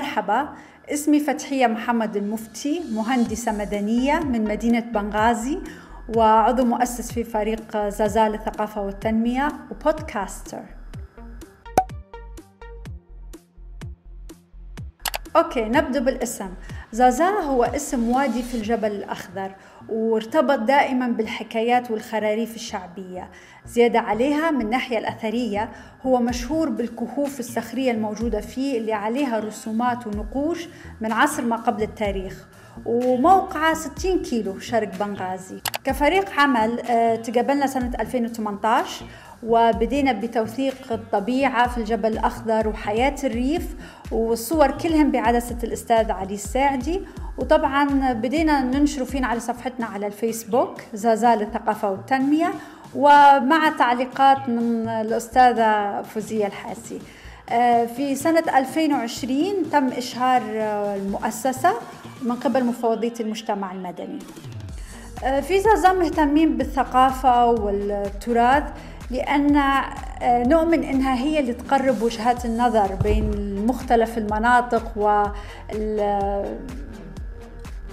مرحبا. اسمي فتحية محمد المفتي مهندسة مدنية من مدينة بنغازي وعضو مؤسس في فريق زازا للثقافة والتنمية وبودكاستر. أوكي نبدأ بالاسم. زازا هو اسم وادي في الجبل الأخضر وارتبط دائما بالحكايات والخراريف الشعبية. زيادة عليها من الناحية الأثرية هو مشهور بالكهوف الصخرية الموجودة فيه اللي عليها رسومات ونقوش من عصر ما قبل التاريخ وموقعه 60 كيلو شرق بنغازي. كفريق عمل آه، تقابلنا سنة 2018 وبدينا بتوثيق الطبيعة في الجبل الأخضر وحياة الريف والصور كلهم بعدسة الأستاذ علي الساعدي. وطبعا بدينا ننشر فينا على صفحتنا على الفيسبوك زازا للثقافة والتنمية ومع تعليقات من الأستاذة فوزية الحاسي. آه، في سنة 2020 تم إشهار آه، المؤسسة من قبل مفوضية المجتمع المدني. في زازا مهتمين بالثقافة والتراث لأن آه، نؤمن أنها هي اللي تقرب وجهات النظر بين مختلف المناطق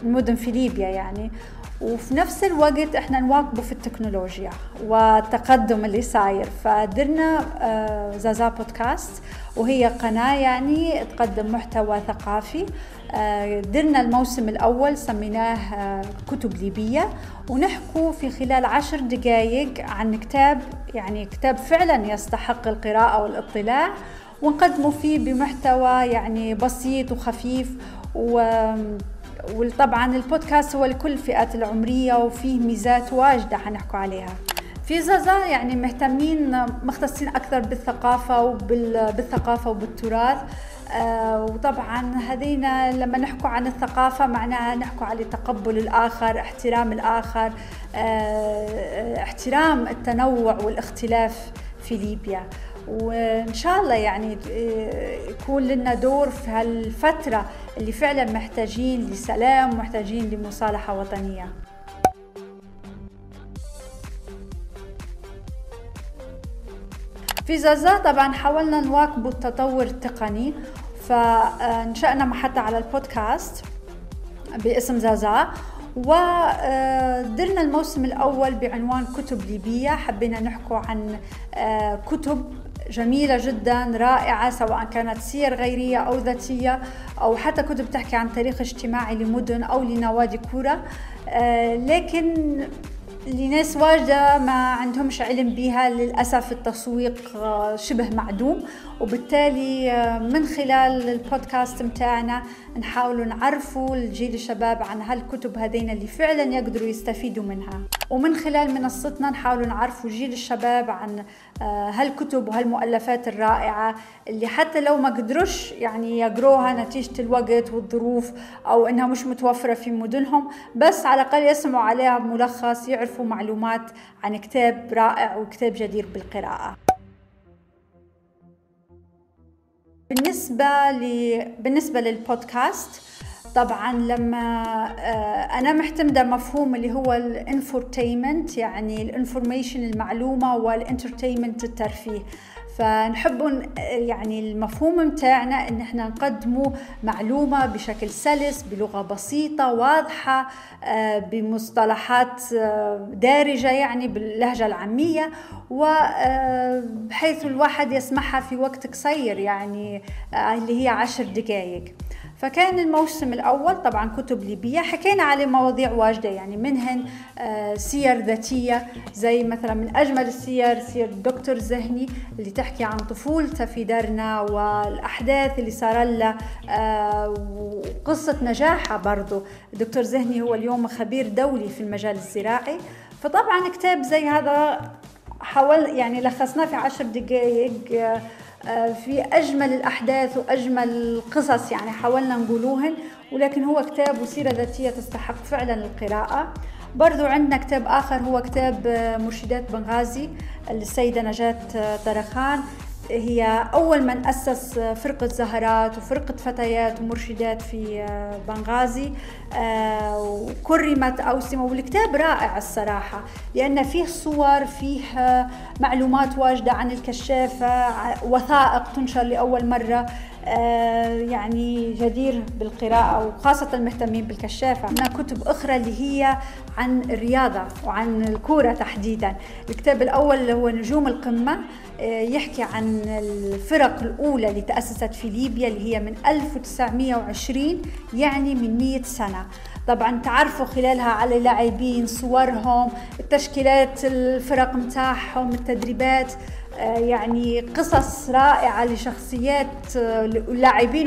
والمدن في ليبيا يعني. وفي نفس الوقت إحنا نواكبه في التكنولوجيا والتقدم اللي صاير. فدرنا آه، زازا بودكاست وهي قناة يعني تقدم محتوى ثقافي آه، درنا الموسم الأول سميناه آه، كتب ليبية. ونحكوا في خلال عشر دقائق عن كتاب يعني كتاب فعلا يستحق القراءة والاطلاع ونقدمه فيه بمحتوى يعني بسيط وخفيف. و وطبعا البودكاست هو لكل الفئات العمرية وفيه ميزات واجدة حنحكوا عليها. في زازا يعني مهتمين مختصين أكثر بالثقافة وبالثقافة وبالتراث. آه وطبعا هذينا لما نحكوا عن الثقافة معناها نحكوا على تقبل الآخر احترام الآخر آه احترام التنوع والاختلاف في ليبيا. وإن شاء الله يعني يكون لنا دور في هالفترة اللي فعلا محتاجين لسلام محتاجين لمصالحة وطنية. في زازا طبعا حاولنا نواكب التطور التقني فانشأنا محطة على البودكاست باسم زازا ودرنا الموسم الأول بعنوان كتب ليبية. حبينا نحكو عن آه، كتب جميلة جدا رائعة سواء كانت سير غيرية أو ذاتية أو حتى كتب تحكي عن تاريخ اجتماعي لمدن أو لنوادي كورة. آه، لكن لناس واجدة ما عندهمش علم بها للأسف التسويق آه، شبه معدوم. وبالتالي آه، من خلال البودكاست متاعنا نحاول نعرفوا الجيل الشباب عن هالكتب هذين اللي فعلا يقدروا يستفيدوا منها. ومن خلال منصتنا نحاول نعرفوا جيل الشباب عن آه، هالكتب وهالمؤلفات الرائعة اللي حتى لو ما قدروش يعني يقروها نتيجة الوقت والظروف أو إنها مش متوفرة في مدنهم بس على الأقل يسمعوا عليها ملخص يعرفوا معلومات عن كتاب رائع وكتاب جدير بالقراءة. بالنسبة ل... بالنسبة للبودكاست طبعا لما آه، أنا معتمده مفهوم اللي هو ال infotainment يعني ال information المعلومة وال entertainment الترفيه. فنحب يعني المفهوم متاعنا إن إحنا نقدموا معلومة بشكل سلس بلغة بسيطة واضحة آه، بمصطلحات آه، دارجة يعني باللهجة العامية. وبحيث الواحد يسمعها في وقت قصير يعني اللي هي عشر دقائق فكان الموسم الأول طبعا كتب ليبية حكينا عليه مواضيع واجدة يعني منهن آه، سير ذاتية زي مثلا من أجمل السير سير الدكتور زهني اللي تحكي عن طفولته في دارنا والأحداث اللي صار له آه، وقصة نجاحه برضو. الدكتور زهني هو اليوم خبير دولي في المجال الزراعي. فطبعا كتاب زي هذا حاول يعني لخصناه في عشر دقائق آه، في أجمل الأحداث وأجمل القصص يعني حاولنا نقولوهن ولكن هو كتاب وسيرة ذاتية تستحق فعلا القراءة. برضو عندنا كتاب آخر هو كتاب آه، مرشدات بنغازي للسيدة نجاة طرخان. هي أول من أسس فرقة زهرات وفرقة فتيات ومرشدات في آه، بنغازي آه، وكرمت أوسمة. والكتاب رائع الصراحة لأن فيه صور فيه معلومات واجدة عن الكشافة وثائق تنشر لأول مرة. يعني جدير بالقراءة وخاصة المهتمين بالكشافة. عندنا كتب أخرى اللي هي عن الرياضة وعن الكورة تحديدا. الكتاب الأول اللي هو نجوم القمة يحكي عن الفرق الأولى اللي تأسست في ليبيا اللي هي من 1920 يعني من 100 سنة. طبعا تعرفوا خلالها على لاعبين صورهم التشكيلات الفرق متاعهم التدريبات. آه، يعني قصص رائعة لشخصيات آه،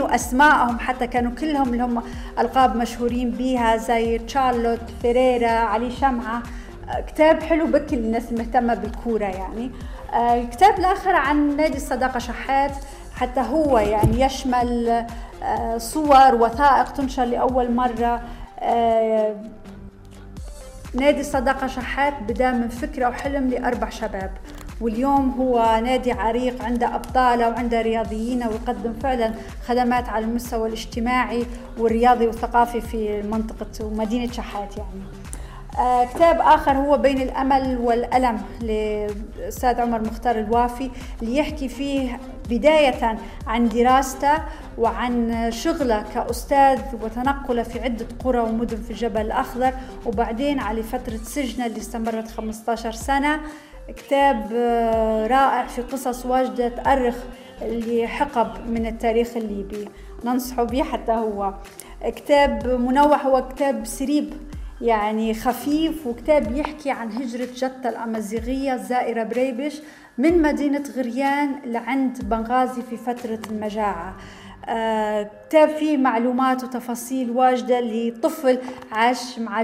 وأسمائهم حتى كانوا كلهم اللي هم ألقاب مشهورين بها زي تشارلوت فيريرا علي شمعة. آه، كتاب حلو بكل الناس المهتمة بالكورة يعني. الكتاب الآخر عن نادي الصداقة شحات حتى هو يعني يشمل صور وثائق تنشر لأول مرة. نادي الصداقة شحات بدأ من فكرة وحلم لأربع شباب. واليوم هو نادي عريق عنده أبطاله وعنده رياضيين ويقدم فعلا خدمات على المستوى الاجتماعي والرياضي والثقافي في منطقة ومدينة شحات يعني. آه كتاب آخر هو بين الأمل والألم لأستاذ عمر مختار الوافي اللي يحكي فيه بداية عن دراسته وعن شغله كأستاذ وتنقله في عدة قرى ومدن في الجبل الأخضر وبعدين على فترة سجنه اللي استمرت 15 سنة. كتاب آه، رائع في قصص واجدة تأرخ اللي حقب من التاريخ الليبي. ننصحه به حتى هو. كتاب منوع هو كتاب سريب يعني خفيف وكتاب يحكي عن هجرة جتة الأمازيغية الزائرة بريبش من مدينة غريان لعند بنغازي في فترة المجاعة. آه كتاب فيه معلومات وتفاصيل واجدة لطفل عاش مع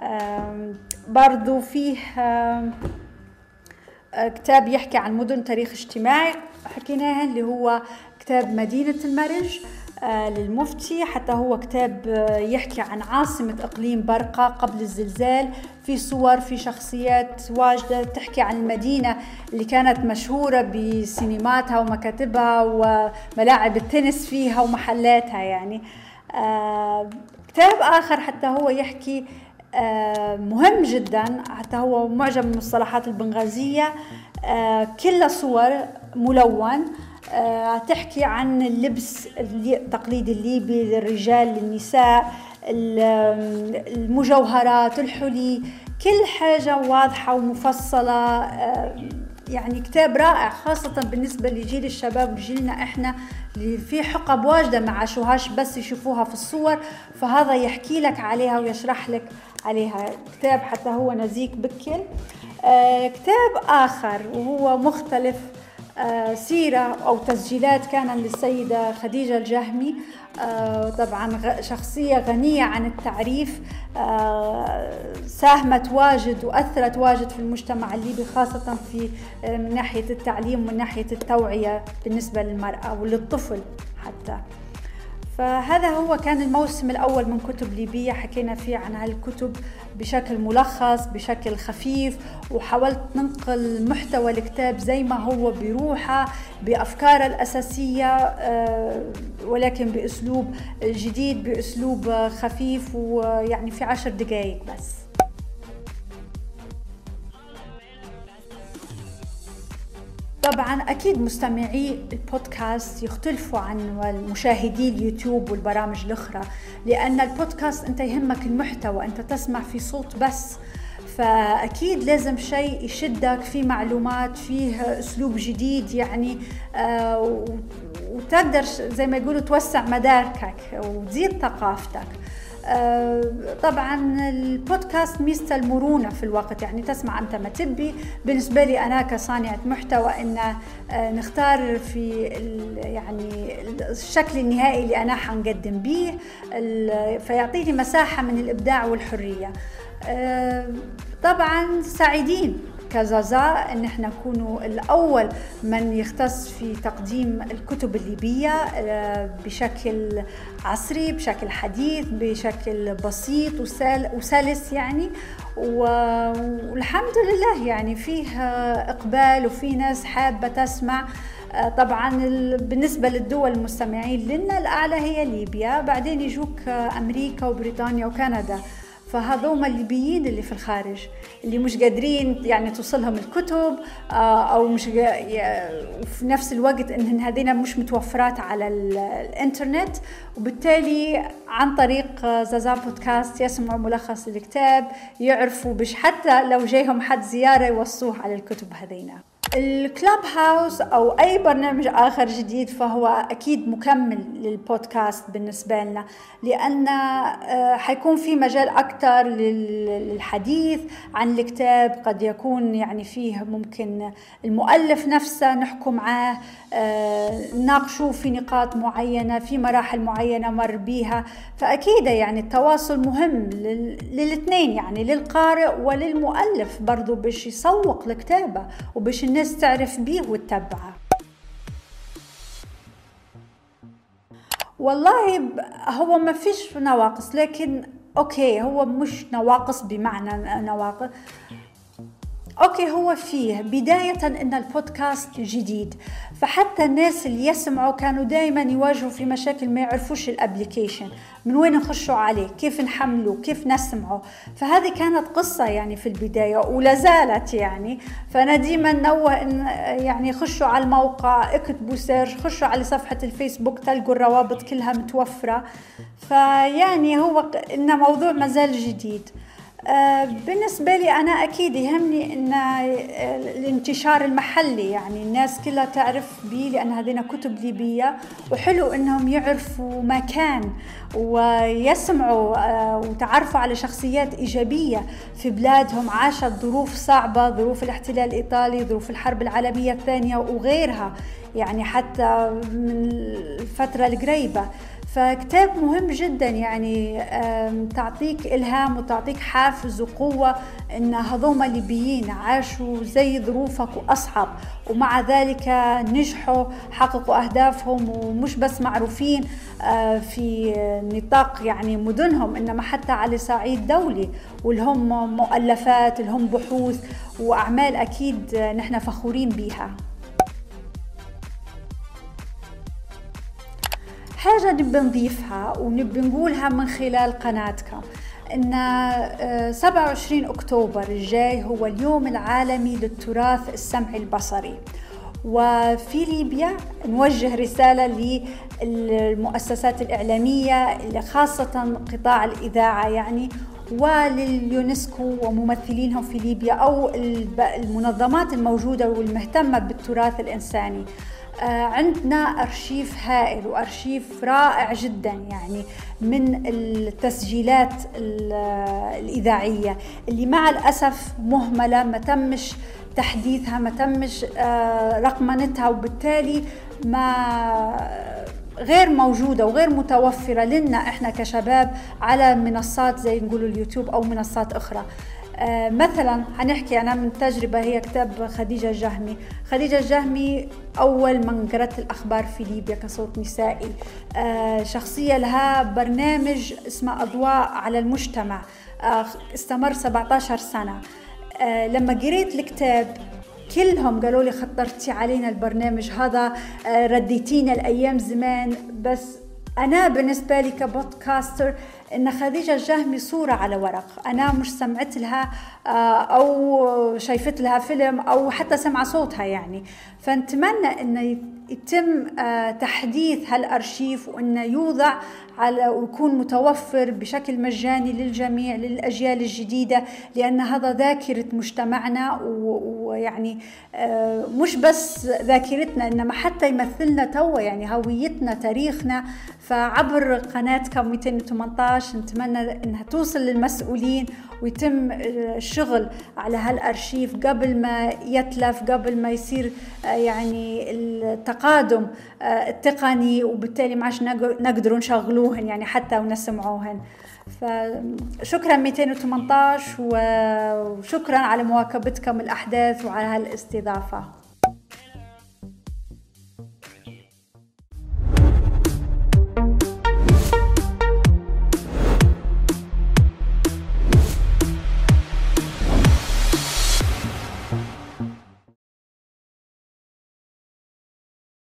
آه برضو فيه كتاب يحكي عن مدن تاريخ اجتماعي حكيناها اللي هو كتاب مدينة المرج آه، للمفتي. حتى هو كتاب آه، يحكي عن عاصمة إقليم برقة قبل الزلزال. في صور في شخصيات واجدة تحكي عن المدينة اللي كانت مشهورة بسينماتها ومكاتبها وملاعب التنس فيها ومحلاتها يعني. آه، كتاب آخر حتى هو يحكي آه، مهم جدا. حتى هو معجم المصطلحات البنغازية. آه، كلها صور ملون. آه، تحكي عن اللبس التقليدي الليبي للرجال للنساء المجوهرات الحلي. كل حاجة واضحة ومفصلة. يعني كتاب رائع خاصة بالنسبة لجيل الشباب وجيلنا إحنا اللي في حقب واجدة ما عاشوهاش بس يشوفوها في الصور. فهذا يحكي لك عليها ويشرح لك عليها كتاب حتى هو نزيك بكل. آه كتاب آخر وهو مختلف آه سيرة أو تسجيلات كان للسيدة خديجة الجهمي. آه طبعا شخصية غنية عن التعريف. ساهمت واجد وأثرت واجد في المجتمع الليبي خاصة في من ناحية التعليم ومن ناحية التوعية بالنسبة للمرأة وللطفل حتى. فهذا هو كان الموسم الأول من كتب ليبية. حكينا فيه عن هالكتب بشكل ملخص بشكل خفيف وحاولت ننقل محتوى الكتاب زي ما هو بروحه بأفكاره الأساسية آه، ولكن بأسلوب جديد بأسلوب خفيف ويعني في عشر دقائق بس. طبعا أكيد مستمعي البودكاست يختلفوا عن مشاهدي اليوتيوب والبرامج الأخرى لأن البودكاست أنت يهمك المحتوى أنت تسمع في صوت بس. فأكيد لازم شيء يشدك فيه معلومات فيه أسلوب جديد يعني آه وتقدر زي ما يقولوا توسع مداركك وتزيد ثقافتك. طبعا البودكاست ميزته المرونة في الوقت يعني تسمع أنت ما تبي. بالنسبة لي أنا كصانعة محتوى أن آه، نختار في يعني الشكل النهائي اللي أنا حنقدم به فيعطيني مساحة من الإبداع والحرية. آه، طبعا سعيدين. كزازا إن إحنا نكونوا الأول من يختص في تقديم الكتب الليبية آه، بشكل عصري بشكل حديث بشكل بسيط وسلس يعني. والحمد لله يعني فيه إقبال وفي ناس حابة تسمع. آه، طبعا بالنسبة للدول المستمعين لنا الأعلى هي ليبيا بعدين يجوك أمريكا وبريطانيا وكندا. فهذوما الليبيين اللي في الخارج اللي مش قادرين يعني توصلهم الكتب آه، أو مش وفي نفس الوقت إن هذين مش متوفرات على الإنترنت. وبالتالي عن طريق زازا بودكاست يسمعوا ملخص الكتاب يعرفوا بش حتى لو جايهم حد زيارة يوصوه على الكتب هذينا. الكلاب هاوس أو أي برنامج آخر جديد فهو أكيد مكمل للبودكاست بالنسبة لنا لأن آه، حيكون في مجال أكثر للحديث عن الكتاب قد يكون يعني فيه ممكن المؤلف نفسه نحكم معاه آه، ناقشوه في نقاط معينة في مراحل معينة مر بيها فأكيد يعني التواصل مهم للإثنين يعني للقارئ وللمؤلف برضه باش يسوق الكتابه وباش الناس تعرف بيه وتتبعه. والله هو ما فيش نواقص لكن okay هو مش نواقص بمعنى نواقص. okay هو فيه. بداية إن البودكاست جديد. فحتى الناس اللي يسمعوا كانوا دائما يواجهوا في مشاكل ما يعرفوش ال application من وين نخشوا عليه؟ كيف نحمله؟ كيف نسمعه؟ فهذه كانت قصة يعني في البداية ولا زالت يعني. فأنا ديما نوه إن يعني خشوا على الموقع اكتبوا search خشوا على صفحة الفيسبوك تلقوا الروابط كلها متوفرة. فيعني هو إن موضوع مازال جديد. بالنسبة لي أنا أكيد يهمني أن الانتشار المحلي يعني الناس كلها تعرف بي لأن هذين كتب ليبية وحلو أنهم يعرفوا مكان ويسمعوا آه، وتعرفوا على شخصيات إيجابية في بلادهم عاشت ظروف صعبة ظروف الاحتلال الإيطالي ظروف الحرب العالمية الثانية وغيرها يعني حتى من الفترة القريبة. فكتاب مهم جدا يعني تعطيك إلهام وتعطيك حافز وقوة إن هذوما الليبيين عاشوا زي ظروفك وأصعب. ومع ذلك نجحوا حققوا أهدافهم ومش بس معروفين آه، في نطاق يعني مدنهم إنما حتى على صعيد دولي. والهم مؤلفات الهم بحوث وأعمال أكيد نحن فخورين بها حاجة نبي نضيفها ونبي نقولها من خلال قناتكم إن 27 آه، أكتوبر الجاي هو اليوم العالمي للتراث السمعي البصري. وفي ليبيا نوجه رسالة للمؤسسات الإعلامية خاصة قطاع الإذاعة يعني ولليونسكو وممثلينهم في ليبيا أو المنظمات الموجودة والمهتمة بالتراث الإنساني. عندنا أرشيف هائل وأرشيف رائع جدا يعني من التسجيلات الإذاعية اللي مع الأسف مهملة ما تمش تحديثها ما تمش آه، رقمنتها وبالتالي ما غير موجودة وغير متوفرة لنا إحنا كشباب على منصات زي نقول اليوتيوب أو منصات أخرى. آه، مثلا حنحكي أنا من تجربة هي كتاب خديجة الجهمي. خديجة الجهمي أول من قرأت الأخبار في ليبيا كصوت نسائي. آه، شخصية لها برنامج اسمه أضواء على المجتمع. آه، استمر 17 سنة. لما قريت الكتاب كلهم قالوا لي خطرتي علينا البرنامج هذا. رديتينا الأيام زمان. بس أنا بالنسبة لي كبودكاستر إن خديجة الجهمي صورة على ورق. أنا مش سمعت لها آه، أو شايفت لها فيلم أو حتى سمع صوتها يعني. فنتمنى انه يتم آه، تحديث هالأرشيف وانه يوضع على ويكون متوفر بشكل مجاني للجميع للأجيال الجديدة لأن هذا ذاكرة مجتمعنا ويعني آه، مش بس ذاكرتنا إنما حتى يمثلنا توا يعني هويتنا تاريخنا. فعبر قناتكم 218 نتمنى إنها توصل للمسؤولين ويتم الشغل على هالأرشيف قبل ما يتلف قبل ما يصير آه، يعني التقادم آه، التقني وبالتالي ما عادش نقدروا نشغلوهن يعني حتى ونسمعوهن. فشكرا 218 وشكرا على مواكبتكم الأحداث وعلى هالاستضافة.